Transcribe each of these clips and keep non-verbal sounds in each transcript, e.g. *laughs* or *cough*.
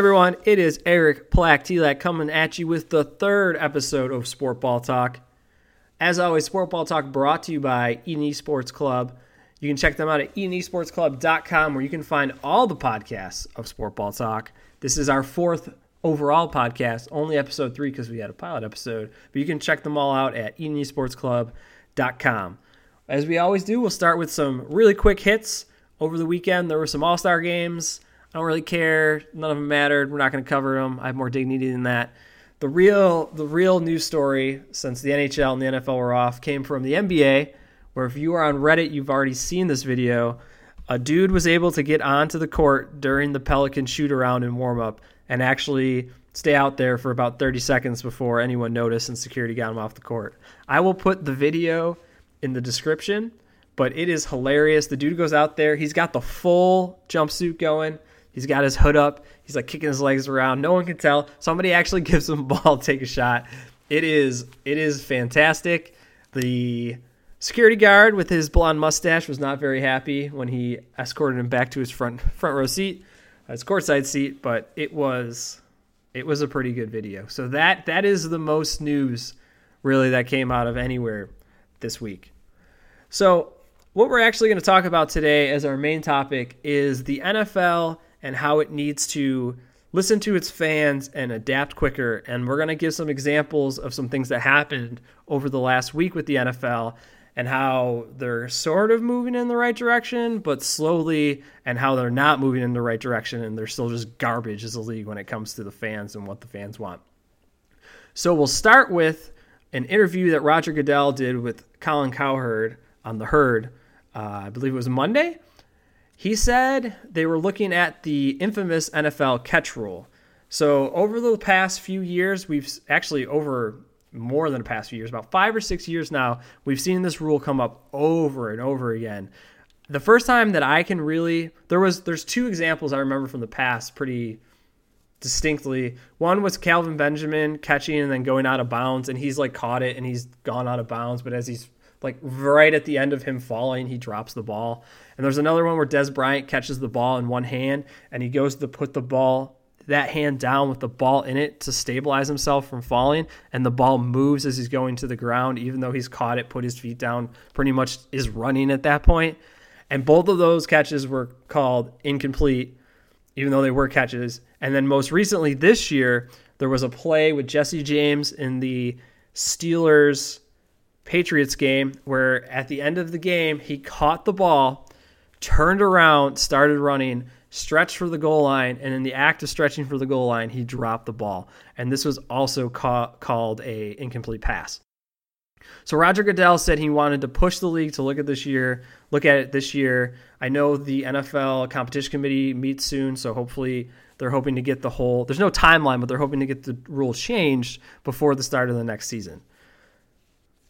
Everyone, it is Eric Plack Telak coming at you with the third episode of Sport Ball Talk. As always, Sport Ball Talk brought to you by Eden Esports Club. You can check them out at edenesportsclub.com where you can find all the podcasts of Sport Ball Talk. This is our fourth overall podcast, only episode three because we had a pilot episode, but you can check them all out at edenesportsclub.com. As we always do, we'll start with some really quick hits. Over the weekend, there were some All Star games. I don't really care. None of them mattered. We're not going to cover them. I have more dignity than that. The real, the real news story since the NHL and the NFL were off came from the NBA, where if you are on Reddit, you've already seen this video. A dude was able to get onto the court during the Pelican shoot around and warm up and actually stay out there for about 30 seconds before anyone noticed and security got him off the court. I will put the video in the description, but it is hilarious. The dude goes out there, he's got the full jumpsuit going He's got his hood up. He's like kicking his legs around. No one can tell. Somebody actually *laughs* gives him a ball, take a shot. It is it is fantastic. The security guard with his blonde mustache was not very happy when he escorted him back to his front front row seat, uh, his courtside seat. But it was it was a pretty good video. So that that is the most news really that came out of anywhere this week. So what we're actually going to talk about today as our main topic is the NFL and how it needs to listen to its fans and adapt quicker. And we're going to give some examples of some things that happened over the last week with the NFL and how they're sort of moving in the right direction, but slowly, and how they're not moving in the right direction and they're still just garbage as a league when it comes to the fans and what the fans want. So we'll start with an interview that Roger Goodell did with Colin Cowherd on the Herd. Uh, I believe it was Monday he said they were looking at the infamous NFL catch rule. So, over the past few years, we've actually over more than the past few years, about five or six years now, we've seen this rule come up over and over again. The first time that I can really there was there's two examples I remember from the past pretty distinctly. One was Kelvin Benjamin catching and then going out of bounds, and he's like caught it and he's gone out of bounds, but as he's like right at the end of him falling, he drops the ball. And there's another one where Dez Bryant catches the ball in one hand and he goes to put the ball that hand down with the ball in it to stabilize himself from falling and the ball moves as he's going to the ground even though he's caught it put his feet down pretty much is running at that point and both of those catches were called incomplete even though they were catches and then most recently this year there was a play with Jesse James in the Steelers Patriots game where at the end of the game he caught the ball, turned around, started running, stretched for the goal line, and in the act of stretching for the goal line, he dropped the ball. And this was also ca- called a incomplete pass. So Roger Goodell said he wanted to push the league to look at this year, look at it this year. I know the NFL competition committee meets soon, so hopefully they're hoping to get the whole there's no timeline, but they're hoping to get the rule changed before the start of the next season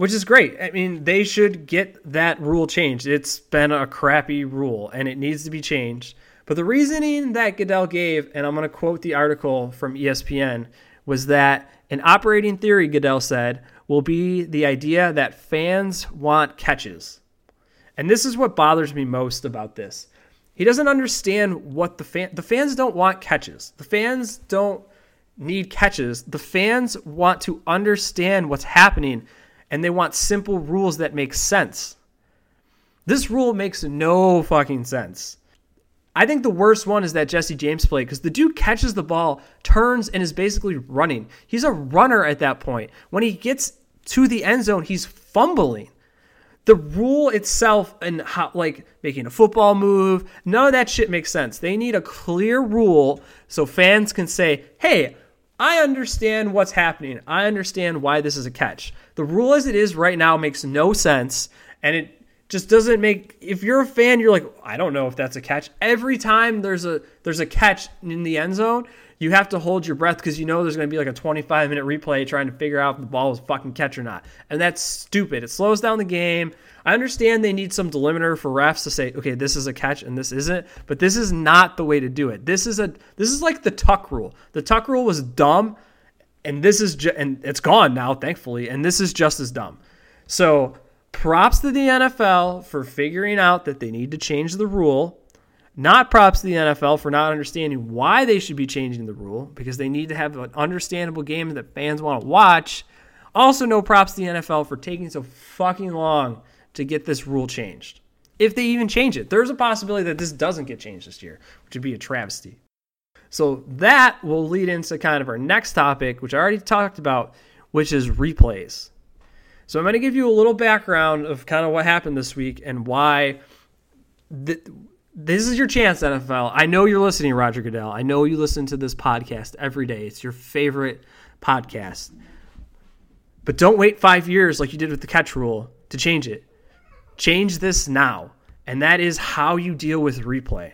which is great. I mean, they should get that rule changed. It's been a crappy rule and it needs to be changed. But the reasoning that Goodell gave, and I'm going to quote the article from ESPN, was that an operating theory, Goodell said, will be the idea that fans want catches. And this is what bothers me most about this. He doesn't understand what the fan the fans don't want catches. The fans don't need catches. The fans want to understand what's happening and they want simple rules that make sense. This rule makes no fucking sense. I think the worst one is that Jesse James play because the dude catches the ball, turns, and is basically running. He's a runner at that point. When he gets to the end zone, he's fumbling. The rule itself and how, like making a football move, none of that shit makes sense. They need a clear rule so fans can say, hey, I understand what's happening. I understand why this is a catch. The rule as it is right now makes no sense, and it just doesn't make. If you're a fan, you're like, I don't know if that's a catch. Every time there's a there's a catch in the end zone, you have to hold your breath because you know there's going to be like a 25 minute replay trying to figure out if the ball was fucking catch or not, and that's stupid. It slows down the game. I understand they need some delimiter for refs to say, okay, this is a catch and this isn't, but this is not the way to do it. This is a this is like the tuck rule. The tuck rule was dumb, and this is ju- and it's gone now, thankfully, and this is just as dumb. So props to the NFL for figuring out that they need to change the rule. Not props to the NFL for not understanding why they should be changing the rule because they need to have an understandable game that fans want to watch. Also, no props to the NFL for taking so fucking long to get this rule changed. If they even change it, there's a possibility that this doesn't get changed this year, which would be a travesty. So that will lead into kind of our next topic, which I already talked about, which is replays. So I'm going to give you a little background of kind of what happened this week and why th- this is your chance, NFL. I know you're listening, Roger Goodell. I know you listen to this podcast every day. It's your favorite podcast. But don't wait five years like you did with the catch rule to change it. Change this now. And that is how you deal with replay.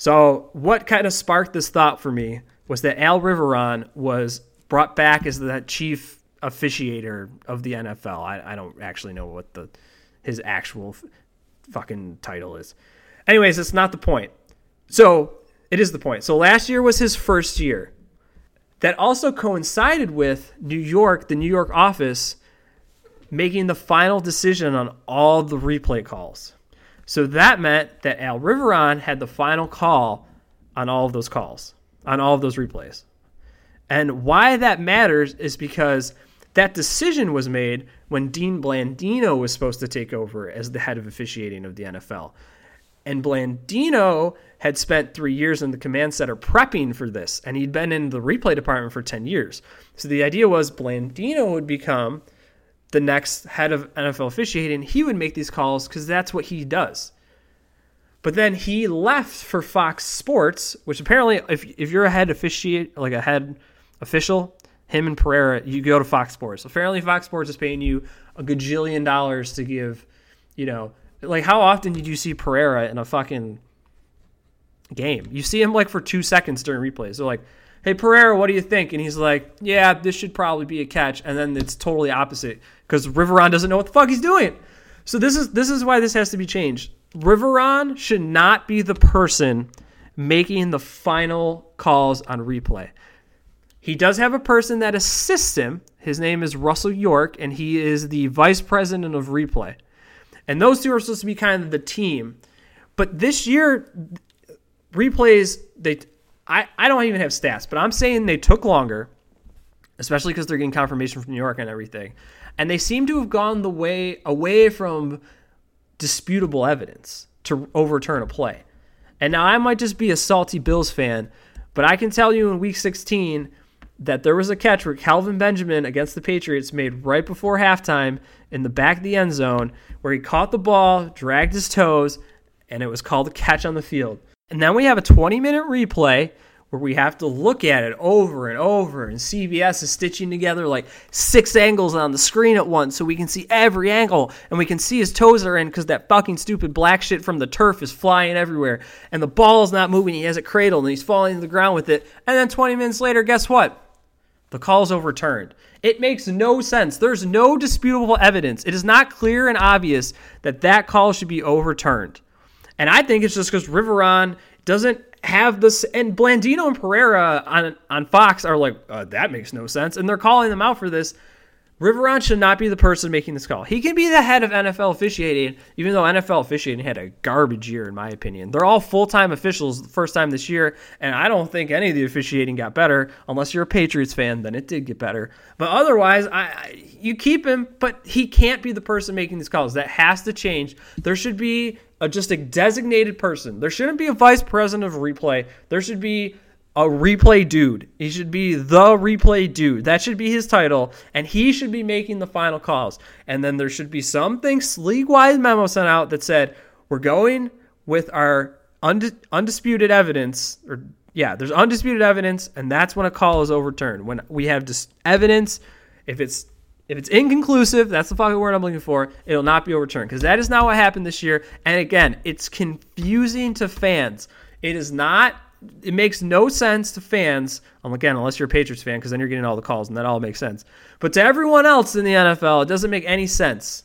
So, what kind of sparked this thought for me was that Al Riveron was brought back as the chief officiator of the NFL. I, I don't actually know what the his actual f- fucking title is. Anyways, it's not the point. So, it is the point. So, last year was his first year. That also coincided with New York, the New York office, making the final decision on all the replay calls. So that meant that Al Riveron had the final call on all of those calls, on all of those replays. And why that matters is because that decision was made when Dean Blandino was supposed to take over as the head of officiating of the NFL. And Blandino had spent three years in the command center prepping for this, and he'd been in the replay department for 10 years. So the idea was Blandino would become the next head of NFL officiating, he would make these calls because that's what he does. But then he left for Fox Sports, which apparently, if, if you're a head officiate, like a head official, him and Pereira, you go to Fox Sports. Apparently, Fox Sports is paying you a gajillion dollars to give, you know, like how often did you see Pereira in a fucking game? You see him like for two seconds during replays. They're like, hey Pereira, what do you think? And he's like, yeah, this should probably be a catch. And then it's totally opposite because Riveron doesn't know what the fuck he's doing. So this is this is why this has to be changed. Riveron should not be the person making the final calls on replay. He does have a person that assists him. His name is Russell Yurk, and he is the vice president of replay. And those two are supposed to be kind of the team. But this year, replays they I, I don't even have stats, but I'm saying they took longer, especially because they're getting confirmation from New York and everything. And they seem to have gone the way away from disputable evidence to overturn a play. And now I might just be a salty Bills fan, but I can tell you in week 16 that there was a catch where Kelvin Benjamin against the Patriots made right before halftime in the back of the end zone where he caught the ball, dragged his toes, and it was called a catch on the field. And then we have a 20 minute replay where we have to look at it over and over, and CBS is stitching together like six angles on the screen at once so we can see every angle, and we can see his toes are in because that fucking stupid black shit from the turf is flying everywhere, and the ball is not moving. He has it cradled, and he's falling to the ground with it. And then 20 minutes later, guess what? The call's overturned. It makes no sense. There's no disputable evidence. It is not clear and obvious that that call should be overturned. And I think it's just because Riveron doesn't have this. And Blandino and Pereira on on Fox are like, uh, that makes no sense, and they're calling them out for this. Riveron should not be the person making this call. He can be the head of NFL officiating, even though NFL officiating had a garbage year, in my opinion. They're all full time officials the first time this year, and I don't think any of the officiating got better. Unless you're a Patriots fan, then it did get better. But otherwise, I, I you keep him, but he can't be the person making these calls. That has to change. There should be a, just a designated person. There shouldn't be a vice president of replay. There should be a replay dude. He should be the replay dude. That should be his title, and he should be making the final calls. And then there should be something league-wide memo sent out that said we're going with our undisputed evidence, or yeah, there's undisputed evidence, and that's when a call is overturned. When we have just evidence, if it's if it's inconclusive, that's the fucking word I'm looking for, it'll not be overturned. Because that is not what happened this year. And again, it's confusing to fans. It is not it makes no sense to fans, um, again, unless you're a Patriots fan, because then you're getting all the calls, and that all makes sense. But to everyone else in the NFL, it doesn't make any sense.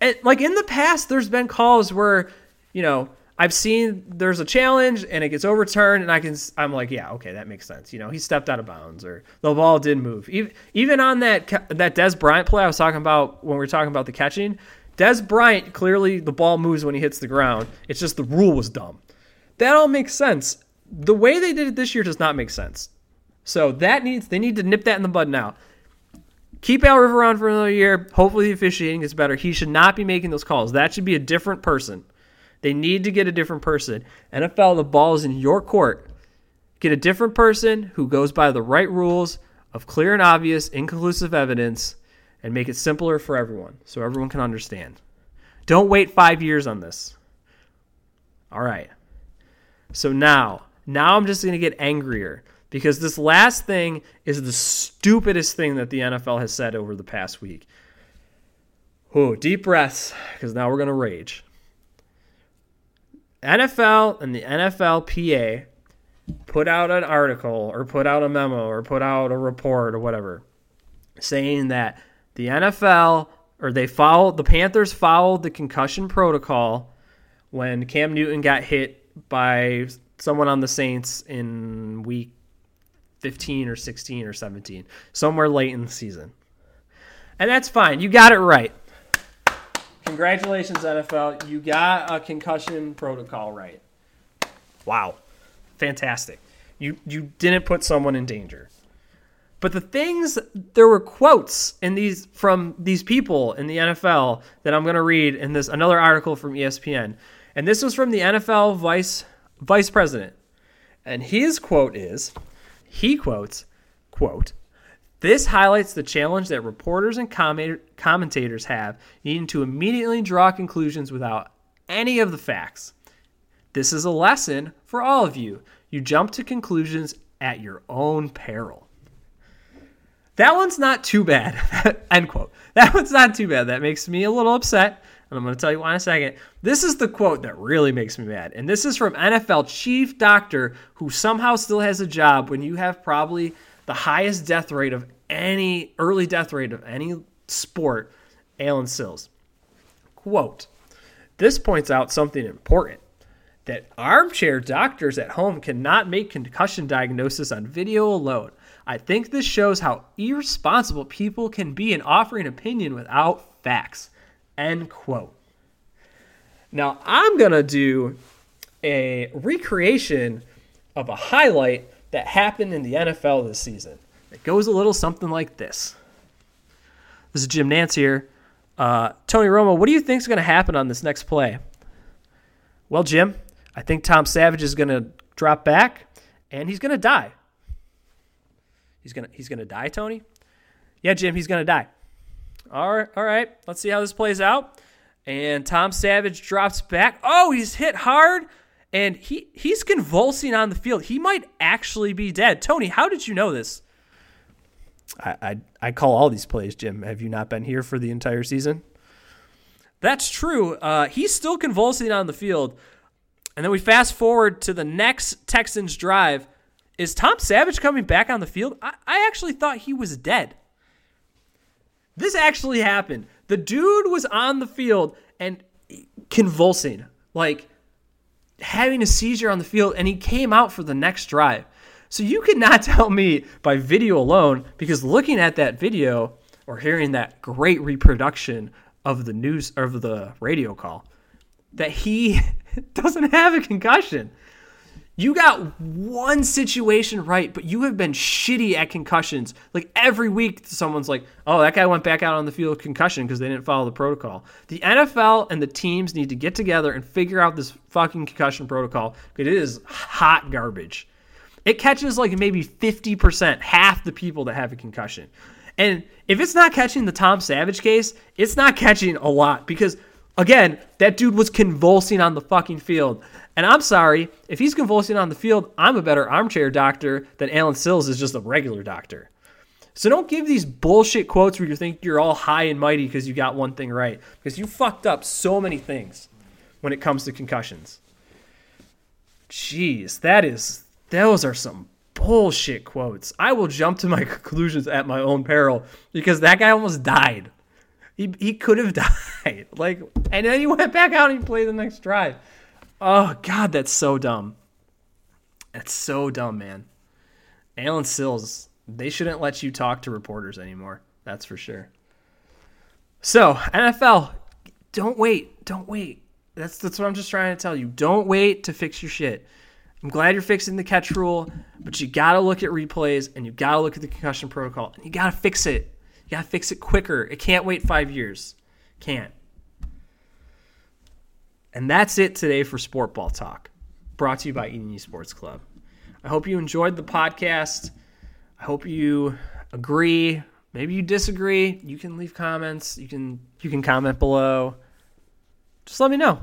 And like in the past, there's been calls where, you know, I've seen there's a challenge and it gets overturned, and I can I'm like, yeah, okay, that makes sense. You know, he stepped out of bounds, or the ball didn't move. Even even on that that Dez Bryant play I was talking about when we were talking about the catching, Dez Bryant clearly the ball moves when he hits the ground. It's just the rule was dumb that all makes sense. The way they did it this year does not make sense. So that needs they need to nip that in the bud now. Keep Al Riveron for another year. Hopefully the officiating gets better. He should not be making those calls. That should be a different person. They need to get a different person. NFL, the ball is in your court. Get a different person who goes by the right rules of clear and obvious, inconclusive evidence, and make it simpler for everyone so everyone can understand. Don't wait five years on this. All right. So now, now I'm just going to get angrier because this last thing is the stupidest thing that the NFL has said over the past week. Oh, deep breaths because now we're going to rage. NFL and the NFLPA put out an article or put out a memo or put out a report or whatever saying that the NFL or they followed the Panthers followed the concussion protocol when Cam Newton got hit by someone on the Saints in week 15 or 16 or 17, somewhere late in the season. And that's fine. You got it right. Congratulations, NFL. You got a concussion protocol right. Wow. Fantastic. You you didn't put someone in danger. But the things there were quotes in these from these people in the NFL that I'm going to read in this another article from ESPN. And this was from the NFL vice vice president. And his quote is he quotes, quote, this highlights the challenge that reporters and commentators have needing to immediately draw conclusions without any of the facts. This is a lesson for all of you. You jump to conclusions at your own peril. That one's not too bad. *laughs* End quote. That one's not too bad. That makes me a little upset. And I'm going to tell you why in a second. This is the quote that really makes me mad. And this is from NFL chief doctor who somehow still has a job when you have probably the highest death rate of any early death rate of any sport, Allen Sills. Quote This points out something important that armchair doctors at home cannot make concussion diagnosis on video alone. I think this shows how irresponsible people can be in offering opinion without facts. End quote. Now I'm to do a recreation of a highlight that happened in the NFL this season. It goes a little something like this. This is Jim Nantz here. Uh, Tony Romo, what do you think is going to happen on this next play? Well, Jim, I think Tom Savage is going to drop back and he's going to die. He's going to he's going to die, Tony? Yeah, Jim, he's going to die. All right, all right. Let's see how this plays out. And Tom Savage drops back. Oh, he's hit hard and he he's convulsing on the field. He might actually be dead. Tony, how did you know this? I, I, I call all these plays, Jim. Have you not been here for the entire season? That's true. Uh, he's still convulsing on the field. And then we fast forward to the next Texans drive. Is Tom Savage coming back on the field? I, I actually thought he was dead. This actually happened. The dude was on the field and convulsing, like having a seizure on the field, and he came out for the next drive. So you could not *laughs* tell me by video alone, because looking at that video or hearing that great reproduction of the news of the radio call, that he *laughs* doesn't have a concussion. You got one situation right, but you have been shitty at concussions. Like every week, someone's like, oh, that guy went back out on the field with concussion because they didn't follow the protocol. The NFL and the teams need to get together and figure out this fucking concussion protocol because it is hot garbage. It catches like maybe 50%, half the people that have a concussion. And if it's not catching the Tom Savage case, it's not catching a lot because, again, that dude was convulsing on the fucking field. And I'm sorry, if he's convulsing on the field, I'm a better armchair doctor than Allen Sills is just a regular doctor. So don't give these bullshit quotes where you think you're all high and mighty because you got one thing right. Because you fucked up so many things when it comes to concussions. Jeez, that is those are some bullshit quotes. I will jump to my *laughs* conclusions at my own peril because that guy almost died. He he could have *laughs* died. Like and then he went back out and he played the next drive. Oh God, that's so dumb. That's so dumb, man. Allen Sills, they shouldn't let you talk to reporters anymore. That's for sure. So, NFL, don't wait. Don't wait. That's that's what I'm just trying to tell you. Don't wait to fix your shit. I'm glad you're fixing the catch rule, but you got to look at replays and you got to look at the concussion protocol and you got to fix it. You got to fix it quicker. It can't wait 5 years. Can't. And that's it today for Sport Ball Talk, brought to you by Eden Esports Club. I hope you enjoyed the podcast. I hope you agree. Maybe you disagree. You can leave comments. You can you can comment below. Just let me know.